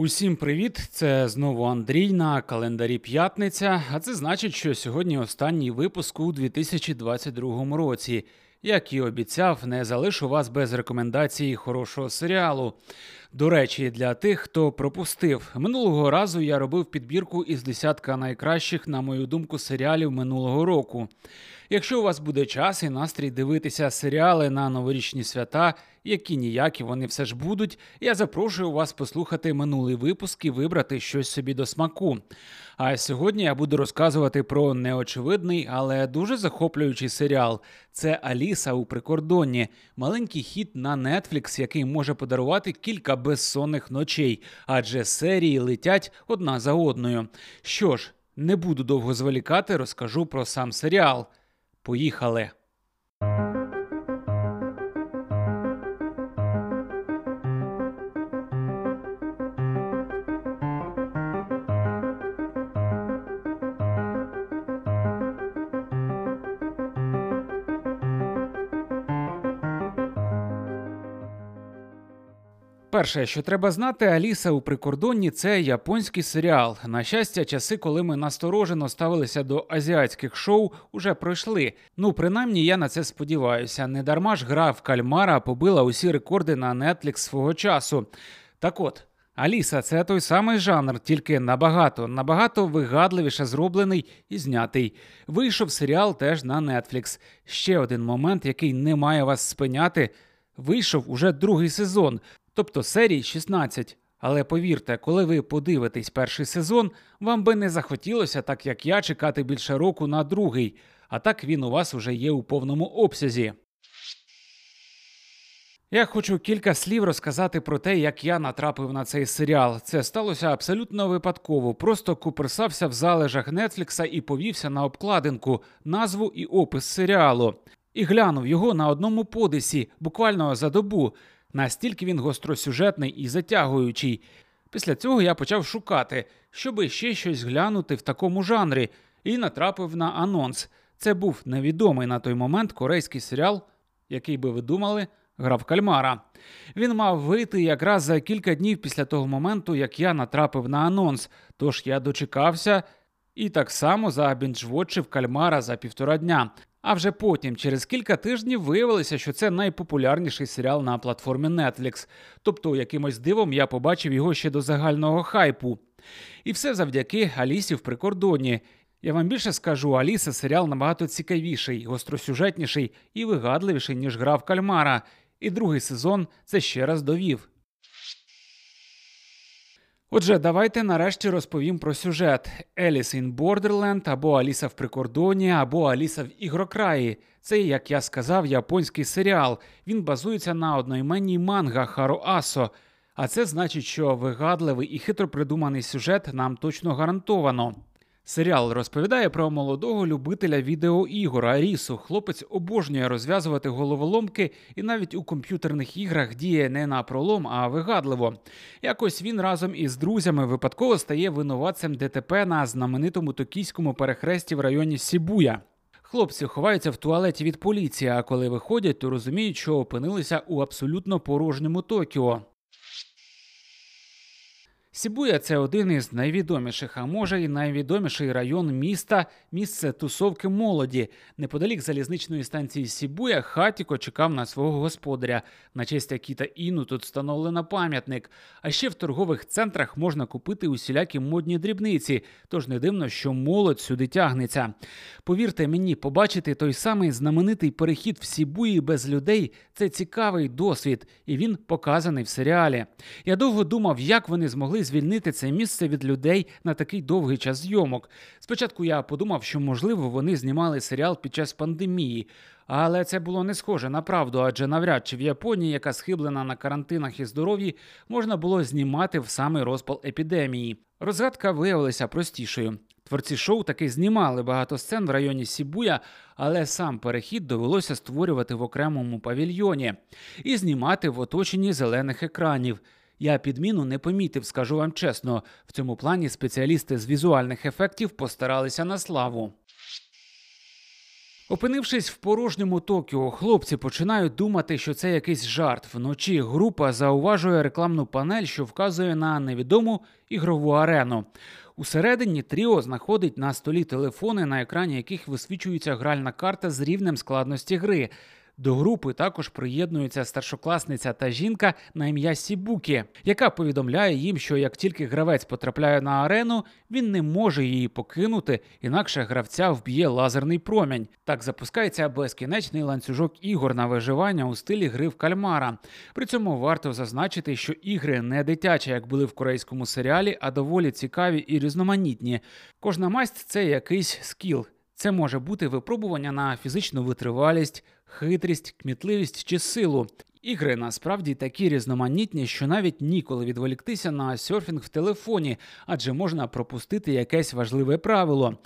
Усім привіт! Це знову Андрій на календарі П'ятниця. А це значить, що сьогодні останній випуск у 2022 році. Як і обіцяв, не залишу вас без рекомендації хорошого серіалу. До речі, для тих, хто пропустив минулого разу, я робив підбірку із десятка найкращих, на мою думку, серіалів минулого року. Якщо у вас буде час і настрій дивитися серіали на новорічні свята, які ніякі вони все ж будуть, я запрошую вас послухати минулий випуск і вибрати щось собі до смаку. А сьогодні я буду розказувати про неочевидний, але дуже захоплюючий серіал. Це Аліса у прикордонні, маленький хід на Netflix, який може подарувати кілька безсонних ночей, адже серії летять одна за одною. Що ж, не буду довго зволікати, розкажу про сам серіал. Поїхали! Перше, що треба знати, Аліса у прикордонні це японський серіал. На щастя, часи, коли ми насторожено ставилися до азіатських шоу, уже пройшли. Ну, принаймні, я на це сподіваюся. Не дарма ж гра в кальмара побила усі рекорди на Netflix свого часу. Так от. Аліса, це той самий жанр, тільки набагато, набагато вигадливіше зроблений і знятий. Вийшов серіал теж на Netflix. Ще один момент, який не має вас спиняти. Вийшов уже другий сезон тобто серій 16. Але повірте, коли ви подивитесь перший сезон, вам би не захотілося, так як я, чекати більше року на другий, а так він у вас уже є у повному обсязі. Я хочу кілька слів розказати про те, як я натрапив на цей серіал. Це сталося абсолютно випадково. Просто куперсався в залежах Нетфлікса і повівся на обкладинку, назву і опис серіалу. І глянув його на одному подисі, буквально за добу. Настільки він гостросюжетний і затягуючий. Після цього я почав шукати, щоби ще щось глянути в такому жанрі, і натрапив на анонс. Це був невідомий на той момент корейський серіал, який би ви думали, грав кальмара. Він мав вийти якраз за кілька днів після того моменту, як я натрапив на анонс. Тож я дочекався і так само забінджвотчив кальмара за півтора дня. А вже потім, через кілька тижнів, виявилося, що це найпопулярніший серіал на платформі Netflix. Тобто, якимось дивом я побачив його ще до загального хайпу. І все завдяки Алісі в прикордонні. Я вам більше скажу, Аліса серіал набагато цікавіший, гостросюжетніший і вигадливіший, ніж гра в кальмара. І другий сезон це ще раз довів. Отже, давайте нарешті розповім про сюжет: Alice in Borderland або Аліса в прикордонні, або Аліса в ігрокраї. Це, як я сказав, японський серіал. Він базується на одноіменній манга Хару Асо. А це значить, що вигадливий і хитро придуманий сюжет нам точно гарантовано. Серіал розповідає про молодого любителя відеоігор Арісу. Хлопець обожнює розв'язувати головоломки і навіть у комп'ютерних іграх діє не на пролом, а вигадливо. Якось він разом із друзями випадково стає винуватцем ДТП на знаменитому токійському перехресті в районі Сібуя. Хлопці ховаються в туалеті від поліції, а коли виходять, то розуміють, що опинилися у абсолютно порожньому Токіо. Сібуя це один із найвідоміших, а може і найвідоміший район міста, місце тусовки молоді. Неподалік залізничної станції Сібуя Хатіко чекав на свого господаря. На честь Акіта Іну тут встановлено пам'ятник. А ще в торгових центрах можна купити усілякі модні дрібниці, тож не дивно, що молодь сюди тягнеться. Повірте мені, побачити той самий знаменитий перехід в Сібуї без людей це цікавий досвід, і він показаний в серіалі. Я довго думав, як вони змогли звільнити це місце від людей на такий довгий час зйомок. Спочатку я подумав, що можливо вони знімали серіал під час пандемії, але це було не схоже на правду, адже навряд чи в Японії, яка схиблена на карантинах і здоров'ї, можна було знімати в самий розпал епідемії. Розгадка виявилася простішою. Творці шоу таки знімали багато сцен в районі Сібуя, але сам перехід довелося створювати в окремому павільйоні і знімати в оточенні зелених екранів. Я підміну не помітив, скажу вам чесно. В цьому плані спеціалісти з візуальних ефектів постаралися на славу. Опинившись в порожньому Токіо, хлопці починають думати, що це якийсь жарт. Вночі група зауважує рекламну панель, що вказує на невідому ігрову арену. Усередині Тріо знаходить на столі телефони, на екрані яких висвічується гральна карта з рівнем складності гри. До групи також приєднується старшокласниця та жінка на ім'я Сібукі, яка повідомляє їм, що як тільки гравець потрапляє на арену, він не може її покинути, інакше гравця вб'є лазерний промінь. Так запускається безкінечний ланцюжок ігор на виживання у стилі гри в кальмара. При цьому варто зазначити, що ігри не дитячі, як були в корейському серіалі, а доволі цікаві і різноманітні. Кожна масть це якийсь скіл. Це може бути випробування на фізичну витривалість, хитрість, кмітливість чи силу. Ігри насправді такі різноманітні, що навіть ніколи відволіктися на серфінг в телефоні, адже можна пропустити якесь важливе правило.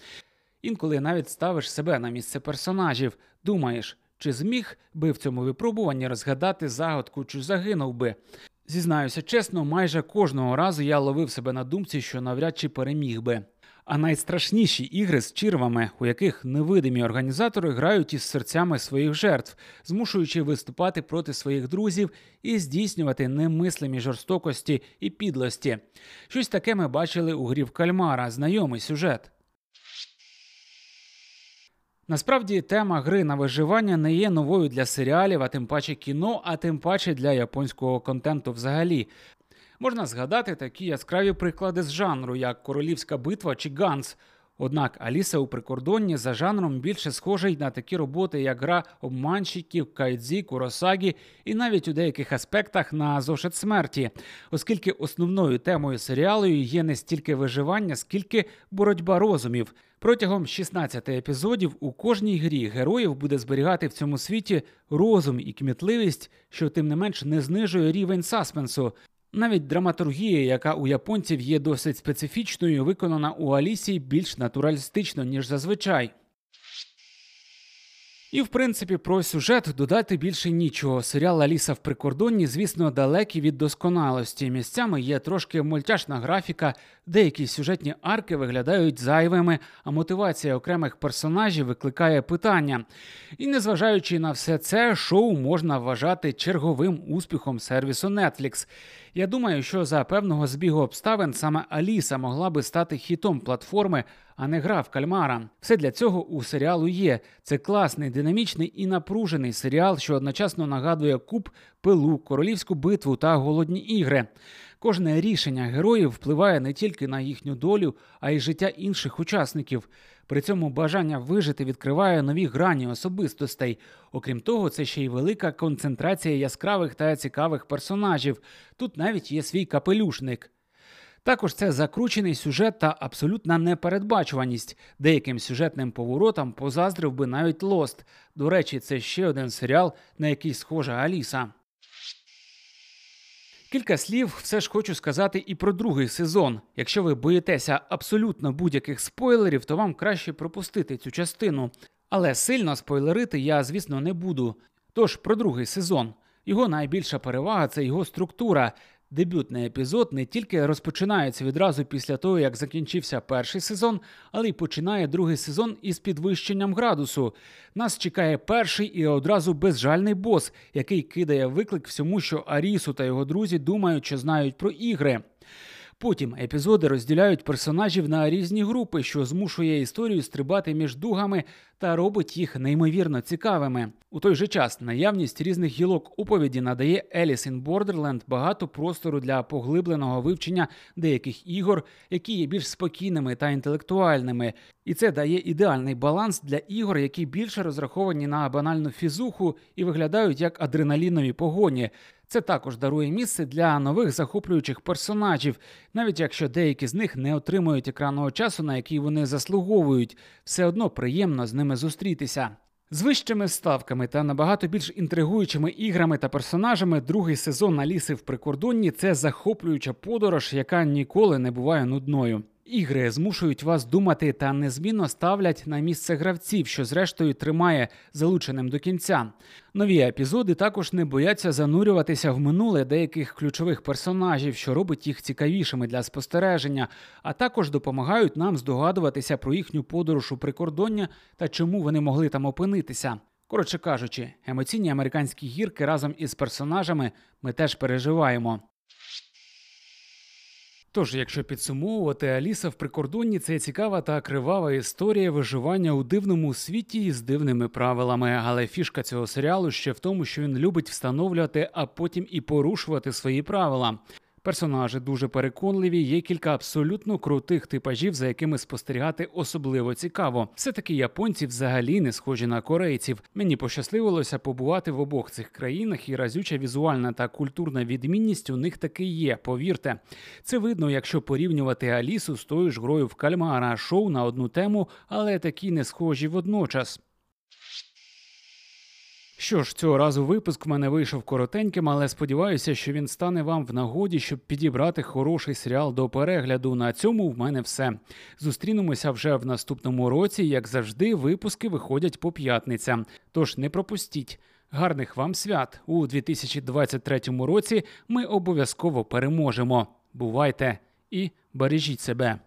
Інколи навіть ставиш себе на місце персонажів, думаєш, чи зміг би в цьому випробуванні розгадати загадку, чи загинув би. Зізнаюся чесно, майже кожного разу я ловив себе на думці, що навряд чи переміг би. А найстрашніші ігри з чірвами, у яких невидимі організатори грають із серцями своїх жертв, змушуючи виступати проти своїх друзів і здійснювати немислимі жорстокості і підлості. Щось таке ми бачили у грі в кальмара, знайомий сюжет. Насправді тема гри на виживання не є новою для серіалів, а тим паче кіно, а тим паче для японського контенту взагалі. Можна згадати такі яскраві приклади з жанру, як Королівська битва чи Ганс. Однак Аліса у прикордонні за жанром більше схожий на такі роботи, як гра обманщиків, кайдзі, куросагі і навіть у деяких аспектах на зошит смерті, оскільки основною темою серіалу є не стільки виживання, скільки боротьба розумів. Протягом 16 епізодів у кожній грі героїв буде зберігати в цьому світі розум і кмітливість, що тим не менш не знижує рівень саспенсу. Навіть драматургія, яка у японців є досить специфічною, виконана у Алісі більш натуралістично, ніж зазвичай. І, в принципі, про сюжет додати більше нічого. Серіал Аліса в прикордонні, звісно, далекий від досконалості. Місцями є трошки мультяшна графіка, деякі сюжетні арки виглядають зайвими, а мотивація окремих персонажів викликає питання. І незважаючи на все це, шоу можна вважати черговим успіхом сервісу Netflix. Я думаю, що за певного збігу обставин саме Аліса могла би стати хітом платформи, а не гра в кальмара. Все для цього у серіалу є. Це класний, динамічний і напружений серіал, що одночасно нагадує куб, пилу, королівську битву та голодні ігри. Кожне рішення героїв впливає не тільки на їхню долю, а й життя інших учасників. При цьому бажання вижити відкриває нові грані особистостей. Окрім того, це ще й велика концентрація яскравих та цікавих персонажів. Тут навіть є свій капелюшник. Також це закручений сюжет та абсолютна непередбачуваність. Деяким сюжетним поворотам позаздрив би навіть Лост. До речі, це ще один серіал, на який схожа Аліса. Кілька слів все ж хочу сказати і про другий сезон. Якщо ви боїтеся абсолютно будь-яких спойлерів, то вам краще пропустити цю частину. Але сильно спойлерити я, звісно, не буду. Тож про другий сезон. Його найбільша перевага це його структура. Дебютний епізод не тільки розпочинається відразу після того, як закінчився перший сезон, але й починає другий сезон із підвищенням градусу. Нас чекає перший і одразу безжальний бос, який кидає виклик всьому, що Арісу та його друзі думають, що знають про ігри. Потім епізоди розділяють персонажів на різні групи, що змушує історію стрибати між дугами та робить їх неймовірно цікавими. У той же час наявність різних гілок оповіді надає Alice in Borderland багато простору для поглибленого вивчення деяких ігор, які є більш спокійними та інтелектуальними. І це дає ідеальний баланс для ігор, які більше розраховані на банальну фізуху і виглядають як адреналінові погоні. Це також дарує місце для нових захоплюючих персонажів, навіть якщо деякі з них не отримують екранного часу, на який вони заслуговують, все одно приємно з ними зустрітися. З вищими ставками та набагато більш інтригуючими іграми та персонажами другий сезон Аліси в прикордонні це захоплююча подорож, яка ніколи не буває нудною. Ігри змушують вас думати та незмінно ставлять на місце гравців, що зрештою тримає залученим до кінця. Нові епізоди також не бояться занурюватися в минуле деяких ключових персонажів, що робить їх цікавішими для спостереження, а також допомагають нам здогадуватися про їхню подорож у прикордоння та чому вони могли там опинитися. Коротше кажучи, емоційні американські гірки разом із персонажами ми теж переживаємо. Тож, якщо підсумовувати, Аліса в прикордонні це цікава та кривава історія виживання у дивному світі з дивними правилами. Але фішка цього серіалу ще в тому, що він любить встановлювати, а потім і порушувати свої правила. Персонажі дуже переконливі. Є кілька абсолютно крутих типажів, за якими спостерігати особливо цікаво. Все таки японці взагалі не схожі на корейців. Мені пощасливилося побувати в обох цих країнах, і разюча візуальна та культурна відмінність у них таки є. Повірте, це видно, якщо порівнювати Алісу з тою ж грою в кальмара шоу на одну тему, але такі не схожі водночас. Що ж, цього разу випуск в мене вийшов коротеньким, але сподіваюся, що він стане вам в нагоді, щоб підібрати хороший серіал до перегляду. На цьому в мене все. Зустрінемося вже в наступному році. Як завжди, випуски виходять по п'ятницям. Тож не пропустіть. Гарних вам свят у 2023 році. Ми обов'язково переможемо. Бувайте і бережіть себе.